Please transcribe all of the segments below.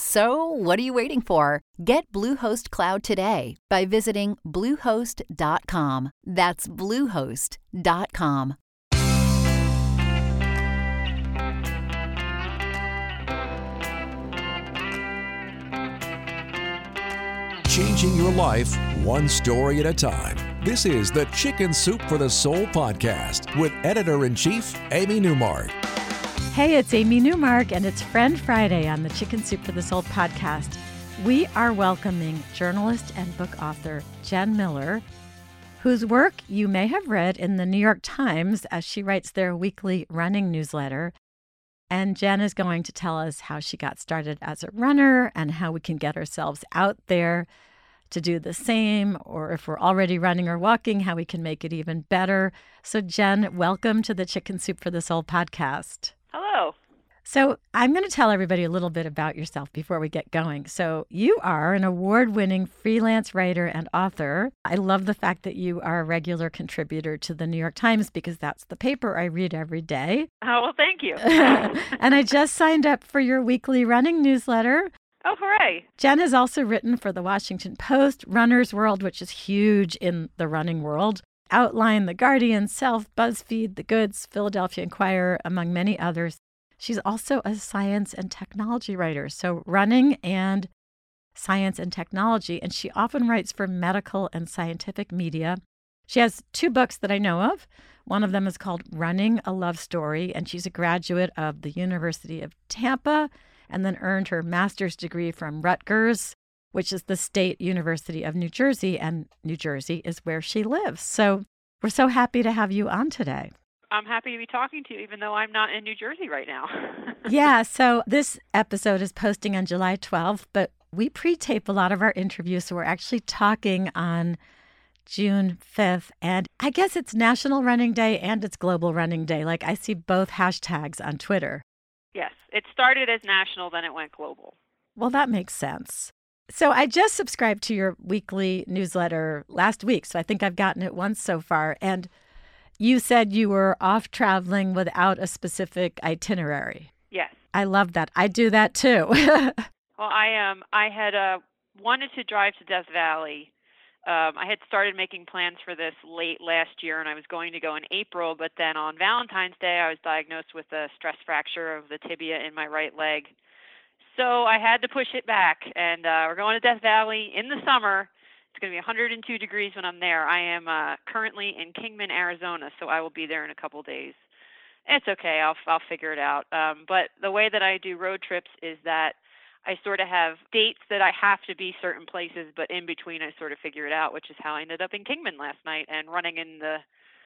So, what are you waiting for? Get Bluehost Cloud today by visiting Bluehost.com. That's Bluehost.com. Changing your life one story at a time. This is the Chicken Soup for the Soul podcast with editor in chief, Amy Newmark. Hey, it's Amy Newmark, and it's Friend Friday on the Chicken Soup for the Soul podcast. We are welcoming journalist and book author Jen Miller, whose work you may have read in the New York Times as she writes their weekly running newsletter. And Jen is going to tell us how she got started as a runner and how we can get ourselves out there to do the same, or if we're already running or walking, how we can make it even better. So, Jen, welcome to the Chicken Soup for the Soul podcast. Hello. So, I'm going to tell everybody a little bit about yourself before we get going. So, you are an award winning freelance writer and author. I love the fact that you are a regular contributor to the New York Times because that's the paper I read every day. Oh, well, thank you. and I just signed up for your weekly running newsletter. Oh, hooray. Jen has also written for the Washington Post, Runner's World, which is huge in the running world, Outline, The Guardian, Self, BuzzFeed, The Goods, Philadelphia Inquirer, among many others. She's also a science and technology writer, so running and science and technology, and she often writes for medical and scientific media. She has two books that I know of. One of them is called Running a Love Story, and she's a graduate of the University of Tampa and then earned her master's degree from Rutgers, which is the state university of New Jersey, and New Jersey is where she lives. So we're so happy to have you on today. I'm happy to be talking to you, even though I'm not in New Jersey right now. yeah, so this episode is posting on July 12th, but we pre tape a lot of our interviews. So we're actually talking on June 5th. And I guess it's National Running Day and it's Global Running Day. Like I see both hashtags on Twitter. Yes, it started as national, then it went global. Well, that makes sense. So I just subscribed to your weekly newsletter last week. So I think I've gotten it once so far. And you said you were off traveling without a specific itinerary. Yes. I love that. I do that too. well, I um I had uh wanted to drive to Death Valley um, I had started making plans for this late last year, and I was going to go in April. But then on Valentine's Day, I was diagnosed with a stress fracture of the tibia in my right leg, so I had to push it back. And uh, we're going to Death Valley in the summer. It's going to be 102 degrees when I'm there. I am uh, currently in Kingman, Arizona, so I will be there in a couple days. It's okay. I'll I'll figure it out. Um, but the way that I do road trips is that I sort of have dates that I have to be certain places, but in between I sort of figure it out, which is how I ended up in Kingman last night and running in the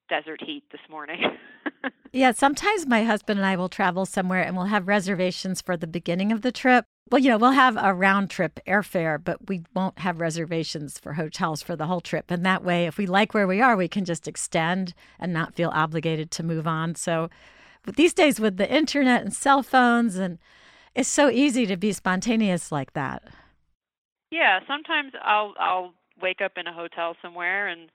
desert heat this morning. yeah, sometimes my husband and I will travel somewhere and we'll have reservations for the beginning of the trip. Well, you know, we'll have a round trip airfare, but we won't have reservations for hotels for the whole trip. And that way, if we like where we are, we can just extend and not feel obligated to move on. So these days, with the internet and cell phones and it's so easy to be spontaneous like that. Yeah, sometimes I'll I'll wake up in a hotel somewhere and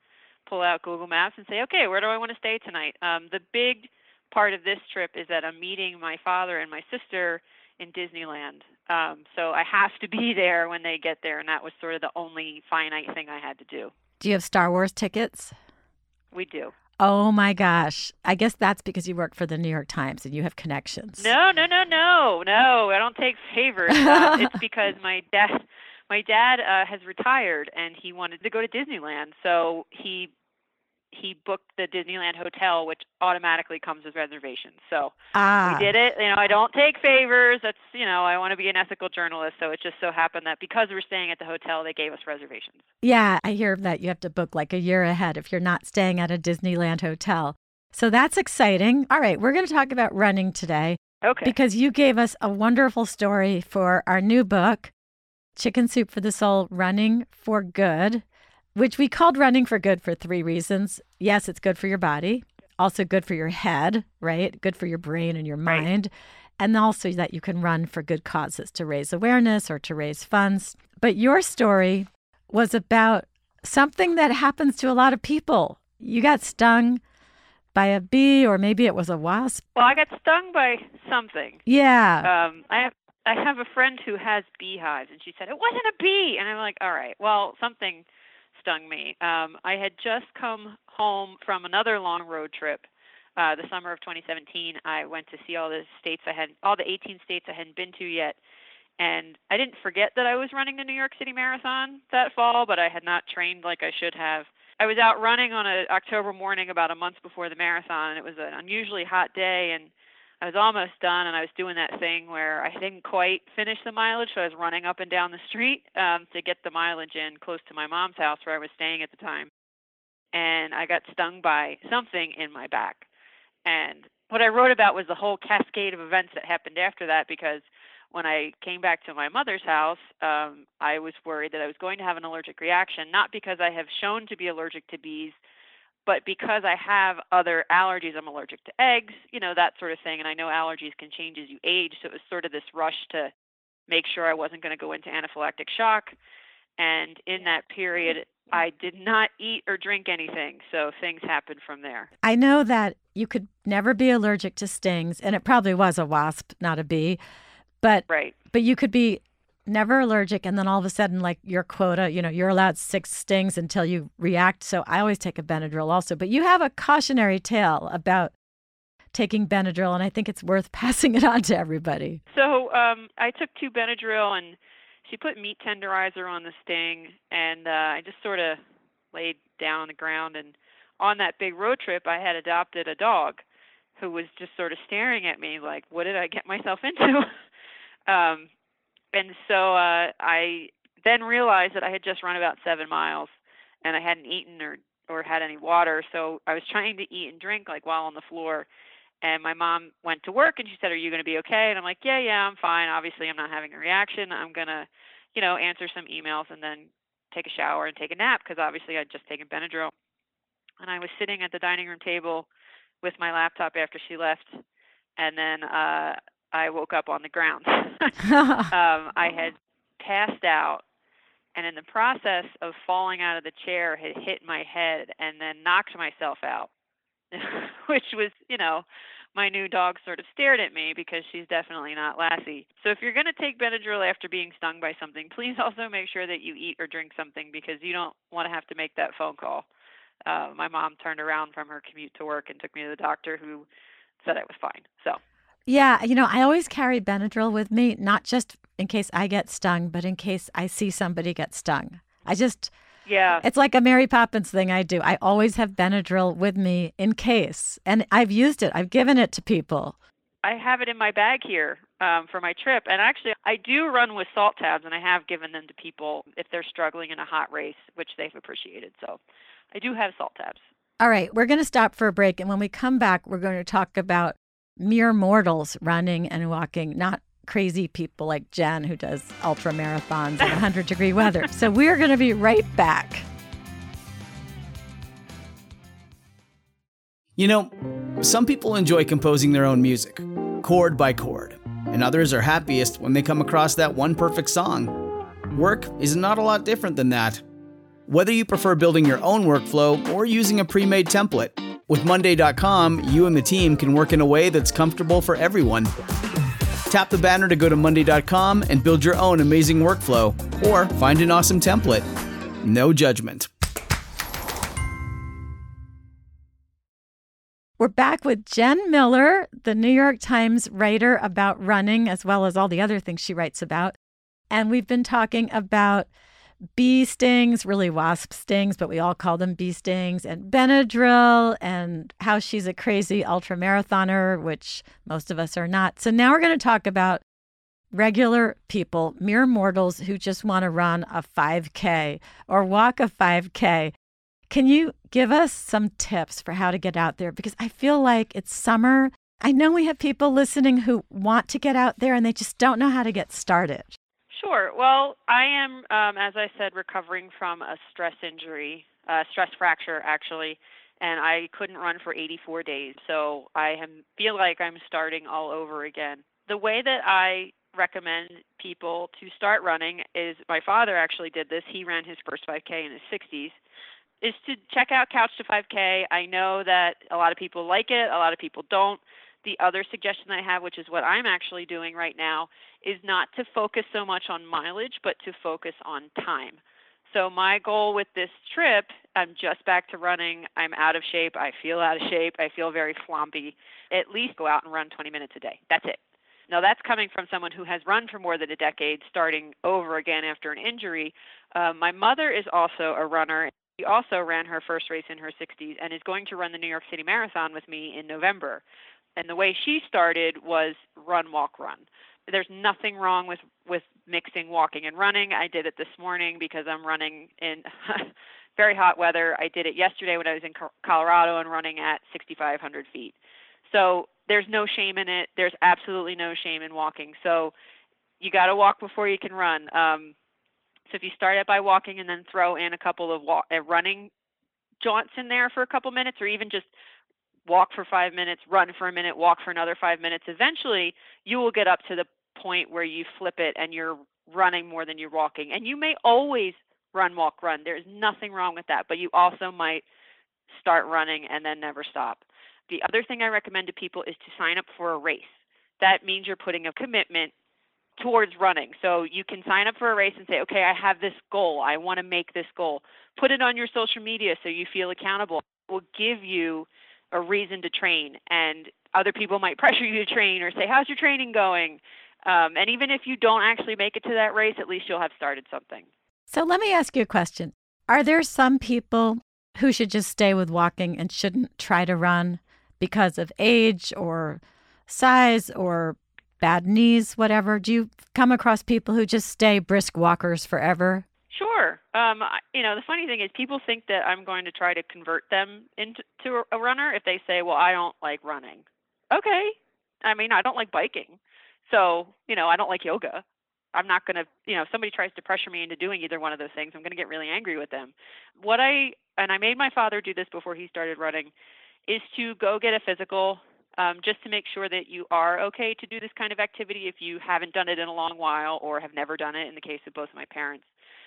pull out Google Maps and say, okay, where do I want to stay tonight? Um, the big part of this trip is that I'm meeting my father and my sister in Disneyland. Um, so I have to be there when they get there, and that was sort of the only finite thing I had to do. Do you have Star Wars tickets? We do. Oh my gosh. I guess that's because you work for the New York Times and you have connections. No, no, no, no. No, I don't take favors. Uh, it's because my dad my dad uh, has retired and he wanted to go to Disneyland. So he he booked the Disneyland hotel, which automatically comes with reservations. So Ah. we did it. You know, I don't take favors. That's you know, I want to be an ethical journalist. So it just so happened that because we're staying at the hotel, they gave us reservations. Yeah, I hear that you have to book like a year ahead if you're not staying at a Disneyland hotel. So that's exciting. All right, we're going to talk about running today Okay. because you gave us a wonderful story for our new book, Chicken Soup for the Soul Running for Good, which we called Running for Good for three reasons. Yes, it's good for your body, also good for your head, right? Good for your brain and your Right. mind. And also that you can run for good causes to raise awareness or to raise funds. But your story was about something that happens to a lot of people. You got stung by a bee, or maybe it was a wasp. well, I got stung by something. Yeah. Um, I have I have a friend who has beehives, and she said it wasn't a bee, and I'm like, all right, well, something stung me. Um, I had just come home from another long road trip. Uh, the summer of 2017, I went to see all the states I had, all the 18 states I hadn't been to yet, and I didn't forget that I was running the New York City Marathon that fall, but I had not trained like I should have. I was out running on a October morning about a month before the marathon, and it was an unusually hot day, and I was almost done, and I was doing that thing where I didn't quite finish the mileage, so I was running up and down the street um, to get the mileage in close to my mom's house where I was staying at the time. And I got stung by something in my back. And what I wrote about was the whole cascade of events that happened after that because when I came back to my mother's house, um, I was worried that I was going to have an allergic reaction, not because I have shown to be allergic to bees, but because I have other allergies, I'm allergic to eggs, you know, that sort of thing. And I know allergies can change as you age. So it was sort of this rush to make sure I wasn't going to go into anaphylactic shock. And in that period, I did not eat or drink anything. So things happened from there. I know that you could never be allergic to stings, and it probably was a wasp, not a bee, but Right. but you could be never allergic, and then all of a sudden, like your quota, you know, you're allowed six stings until you react. So I always take a Benadryl also, but you have a cautionary tale about taking Benadryl, and I think it's worth passing it on to everybody. So um, I took two Benadryl and she put meat tenderizer on the sting, and uh, I just sort of laid down on the ground. And on that big road trip, I had adopted a dog who was just sort of staring at me like, "What did I get myself into?" um, and so uh, I then realized that I had just run about seven miles, and I hadn't eaten or or had any water. So I was trying to eat and drink like while on the floor. And my mom went to work and she said are you going to be okay? And i'm like yeah yeah i'm fine. Obviously i'm not having a reaction. I'm to you know answer some emails and then take a shower and take a nap because obviously i'd just taken benadryl. And i was sitting at the dining room table with my laptop after she left. And then uh i woke up on the ground um i had passed out and in the process of falling out of the chair had hit my head and then knocked myself out which was, you know, my new dog sort of stared at me because she's definitely not Lassie. So if you're going to take Benadryl after being stung by something, please also make sure that you eat or drink something because you don't want to have to make that phone call. Uh, my mom turned around from her commute to work and took me to the doctor who said I was fine. So Yeah, you know, I always carry Benadryl with me, not just in case I get stung, but in case I see somebody get stung. I just, yeah, it's like a Mary Poppins thing I do. I always have Benadryl with me in case, and I've used it, I've given it to people. I have it in my bag here um, for my trip. And actually, I do run with salt tabs, and I have given them to people if they're struggling in a hot race, which they've appreciated. So I do have salt tabs. All right, we're going to stop for a break. And when we come back, we're going to talk about mere mortals running and walking, not crazy people like Jen who does ultra marathons in 100 degree weather. So we're going to be right back. You know, some people enjoy composing their own music, chord by chord, and others are happiest when they come across that one perfect song. Work is not a lot different than that. Whether you prefer building your own workflow or using a pre made template, with Monday.com, you and the team can work in a way that's comfortable for everyone. Tap the banner to go to Monday.com and build your own amazing workflow, or find an awesome template. No judgment. We're back with Jen Miller, the New York Times writer about running, as well as all the other things she writes about. And we've been talking about bee stings, really wasp stings, but we all call them bee stings, and Benadryl, and how she's a crazy ultra marathoner, which most of us are not. So now we're going to talk about regular people, mere mortals who just want to run a 5K or walk a 5K. Can you give us some tips for how to get out there? Because I feel like it's summer. I know we have people listening who want to get out there and they just don't know how to get started. Sure. Well, I am, um, as I said, recovering from a stress injury, uh, stress fracture, actually, and I couldn't run for 84 days. So I am, feel like I'm starting all over again. The way that I recommend people to start running is my father actually did this. He ran his first 5K in his 60s. Is to check out Couch to 5K. I know that a lot of people like it, a lot of people don't. The other suggestion I have, which is what I'm actually doing right now, is not to focus so much on mileage, but to focus on time. So my goal with this trip, I'm just back to running. I'm out of shape. I feel out of shape. I feel very flompy. At least go out and run 20 minutes a day. That's it. Now, that's coming from someone who has run for more than a decade, starting over again after an injury. Uh, my mother is also a runner. She also ran her first race in her 60s and is going to run the New York City Marathon with me in November. And the way she started was run, walk, run. There's nothing wrong with with mixing walking and running. I did it this morning because I'm running in very hot weather. I did it yesterday when I was in Colorado and running at 6,500 feet. So there's no shame in it. There's absolutely no shame in walking. So you got to walk before you can run. Um, so if you start out by walking and then throw in a couple of walk, uh, running jaunts in there for a couple minutes, or even just walk for five minutes, run for a minute, walk for another five minutes, eventually you will get up to the point where you flip it and you're running more than you're walking. And you may always run, walk, run. There's nothing wrong with that, but you also might start running and then never stop. The other thing I recommend to people is to sign up for a race. That means you're putting a commitment towards running. So you can sign up for a race and say, okay, I have this goal. I want to make this goal. Put it on your social media so you feel accountable. It will give you a reason to train. And other people might pressure you to train or say, how's your training going? Um, and even if you don't actually make it to that race, at least you'll have started something. So let me ask you a question. Are there some people who should just stay with walking and shouldn't try to run? because of age or size or bad knees, whatever? Do you come across people who just stay brisk walkers forever? Sure. Um, you know, the funny thing is, people think that I'm going to try to convert them into a runner if they say, "Well, I don't like running." Okay. I mean, I don't like biking, so you know, I don't like yoga. I'm not going to, you know, if somebody tries to pressure me into doing either one of those things, I'm going to get really angry with them. What I and I made my father do this before he started running is to go get a physical um, just to make sure that you are okay to do this kind of activity if you haven't done it in a long while or have never done it in the case of both of my parents.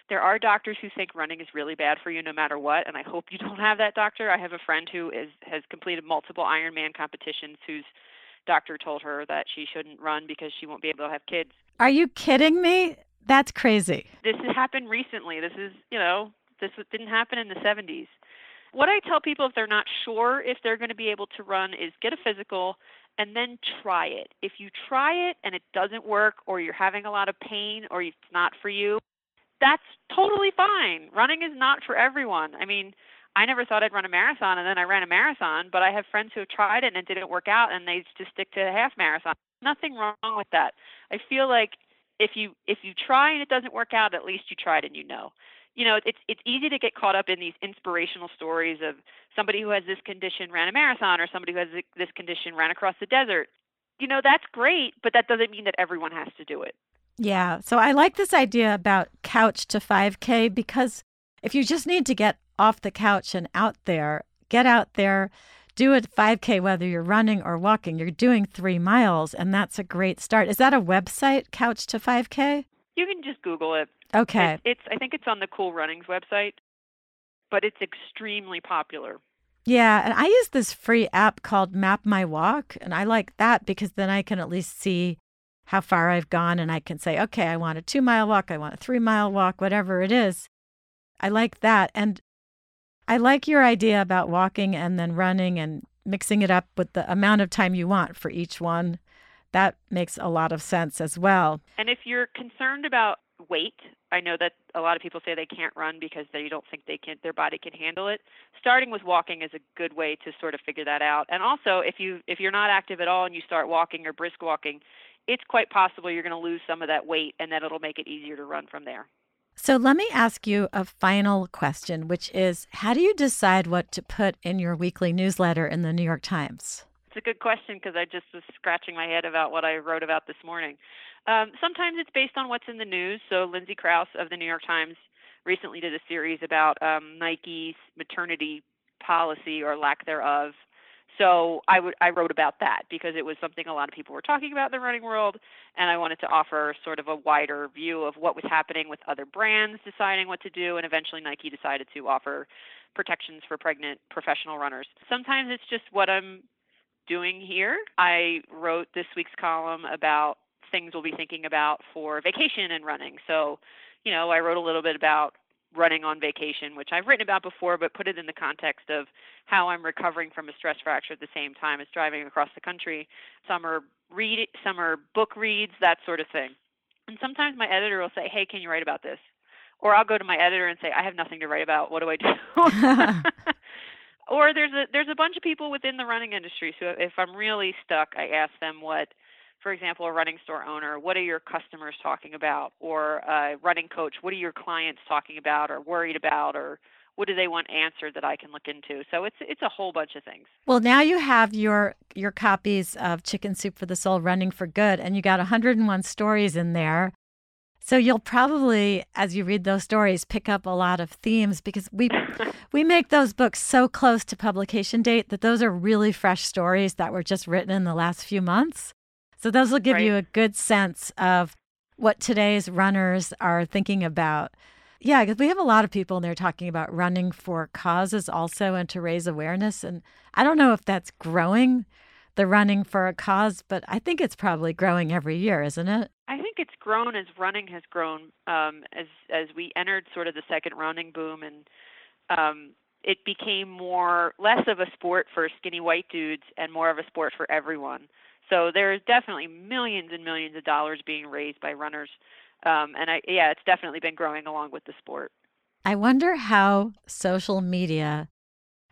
There are doctors who think running is really bad for you no matter what, and I hope you don't have that doctor. I have a friend who is has completed multiple Ironman competitions whose doctor told her that she shouldn't run because she won't be able to have kids. Are you kidding me? That's crazy. This has happened recently. This is, you know, this didn't happen in the 70s. What I tell people if they're not sure if they're going to be able to run is get a physical and then try it. If you try it and it doesn't work or you're having a lot of pain or it's not for you, that's totally fine. Running is not for everyone. I mean, I never thought I'd run a marathon and then I ran a marathon, but I have friends who have tried it and it didn't work out and they just stick to a half marathon. Nothing wrong with that. I feel like if you if you try and it doesn't work out, at least you tried and you know you know, it's it's easy to get caught up in these inspirational stories of somebody who has this condition ran a marathon or somebody who has this condition ran across the desert. You know, that's great, but that doesn't mean that everyone has to do it. Yeah. So I like this idea about couch to 5K because if you just need to get off the couch and out there, get out there, do a 5K, whether you're running or walking, you're doing three miles, and that's a great start. Is that a website, Couch to 5K? You can just Google it. Okay. It, it's I think it's on the Cool Runnings website, but it's extremely popular. Yeah, and I use this free app called Map My Walk, and I like that because then I can at least see how far I've gone and I can say, okay, I want a two mile walk, I want a three mile walk, whatever it is. I like that. And I like your idea about walking and then running and mixing it up with the amount of time you want for each one. That makes a lot of sense as well. And if you're concerned about weight. I know that a lot of people say they can't run because they don't think they can their body can handle it. Starting with walking is a good way to sort of figure that out. And also if you if you're not active at all and you start walking or brisk walking, it's quite possible you're going to lose some of that weight and then it'll make it easier to run from there. So let me ask you a final question, which is how do you decide what to put in your weekly newsletter in the New York Times? It's a good question because I just was scratching my head about what I wrote about this morning. Um, sometimes it's based on what's in the news. So Lindsay Crouse of the New York Times recently did a series about um, Nike's maternity policy or lack thereof. So I, w- I wrote about that because it was something a lot of people were talking about in the running world, and I wanted to offer sort of a wider view of what was happening with other brands deciding what to do, and eventually Nike decided to offer protections for pregnant professional runners. Sometimes it's just what I'm doing here. I wrote this week's column about things we'll be thinking about for vacation and running. So, you know, I wrote a little bit about running on vacation, which I've written about before, but put it in the context of how I'm recovering from a stress fracture at the same time as driving across the country. Some are read, some are book reads, that sort of thing. And sometimes my editor will say, "Hey, can you write about this?" Or I'll go to my editor and say, "I have nothing to write about. What do I do?" or there's a there's a bunch of people within the running industry. So if I'm really stuck, I ask them what, for example, a running store owner, what are your customers talking about, or a running coach, what are your clients talking about, or worried about, or what do they want answered that I can look into? So it's it's a whole bunch of things. Well, now you have your your copies of Chicken Soup for the Soul running for good, and you got 101 stories in there. So you'll probably, as you read those stories, pick up a lot of themes because we we make those books so close to publication date that those are really fresh stories that were just written in the last few months. So those will give right. you a good sense of what today's runners are thinking about. Yeah, because we have a lot of people and they're talking about running for causes also and to raise awareness. And I don't know if that's growing the running for a cause, but I think it's probably growing every year, isn't it? I think it's grown as running has grown um, as as we entered sort of the second running boom, and um, it became more less of a sport for skinny white dudes and more of a sport for everyone. So there's definitely millions and millions of dollars being raised by runners, um, and I yeah, it's definitely been growing along with the sport. I wonder how social media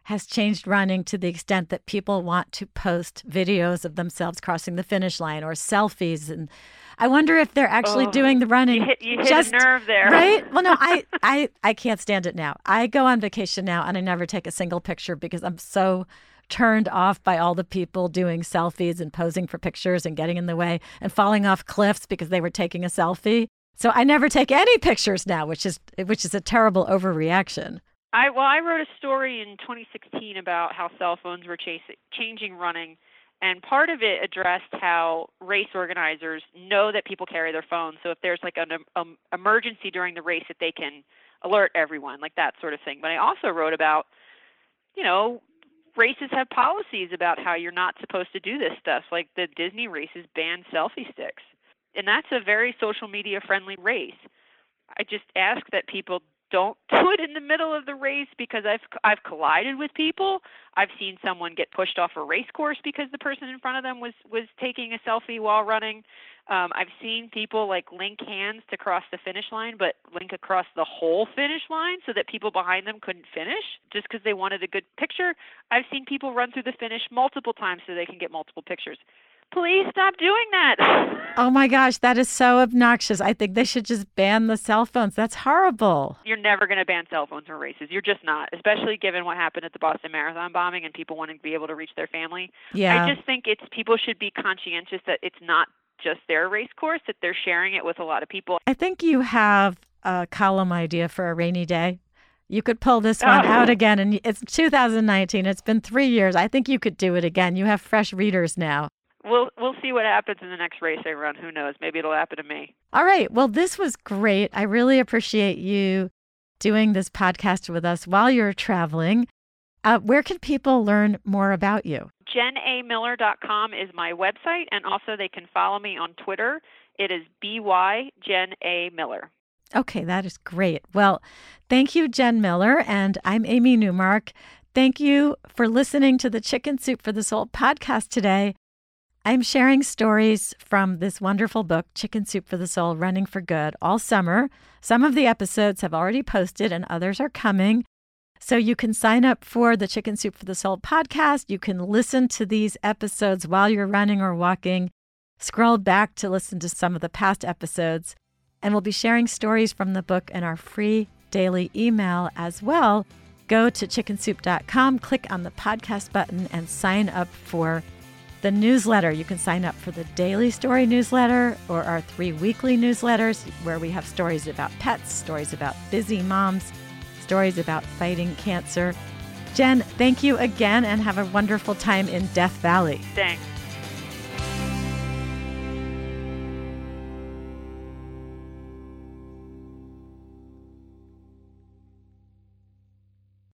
has changed running to the extent that people want to post videos of themselves crossing the finish line or selfies and I wonder if they're actually oh, doing the running. You hit, you hit just, a nerve there, right? Well, no, I, I, I can't stand it now. I go on vacation now, and I never take a single picture because I'm so turned off by all the people doing selfies and posing for pictures and getting in the way and falling off cliffs because they were taking a selfie. So I never take any pictures now, which is which is a terrible overreaction. I well, I wrote a story in 2016 about how cell phones were chasing, changing running, and part of it addressed how race organizers know that people carry their phones. So if there's like an um, emergency during the race, that they can alert everyone, like that sort of thing. But I also wrote about, you know, races have policies about how you're not supposed to do this stuff. Like the Disney races ban selfie sticks, and that's a very social media friendly race. I just ask that people don't do it in the middle of the race because I've I've collided with people. I've seen someone get pushed off a race course because the person in front of them was was taking a selfie while running. Um, I've seen people like link hands to cross the finish line, but link across the whole finish line so that people behind them couldn't finish just because they wanted a good picture. I've seen people run through the finish multiple times so they can get multiple pictures please stop doing that. Oh my gosh, that is so obnoxious. I think they should just ban the cell phones. That's horrible. You're never going to ban cell phones from races. You're just not, especially given what happened at the Boston Marathon bombing and people wanting to be able to reach their family. Yeah. I just think it's people should be conscientious that it's not just their race course, that they're sharing it with a lot of people. I think you have a column idea for a rainy day. You could pull this one oh. out again, and it's 2019. It's been three years. I think you could do it again. You have fresh readers now we'll we'll see what happens in the next race I run. Who knows? Maybe it'll happen to me. All right. Well, this was great. I really appreciate you doing this podcast with us while you're traveling. Uh, where can people learn more about you? JenAMiller.com is my website, and also they can follow me on Twitter. It is by Jen A Miller. Okay, that is great. Well, thank you, Jen Miller, and I'm Amy Newmark. Thank you for listening to the Chicken Soup for the Soul podcast today. I'm sharing stories from this wonderful book, Chicken Soup for the Soul Running for Good, all summer. Some of the episodes have already posted and others are coming. So you can sign up for the Chicken Soup for the Soul podcast. You can listen to these episodes while you're running or walking. Scroll back to listen to some of the past episodes. And we'll be sharing stories from the book in our free daily email as well. Go to chickensoup.com, click on the podcast button, and sign up for the newsletter. You can sign up for the daily story newsletter or our three weekly newsletters where we have stories about pets, stories about busy moms, stories about fighting cancer. Jen, thank you again and have a wonderful time in Death Valley. Thanks.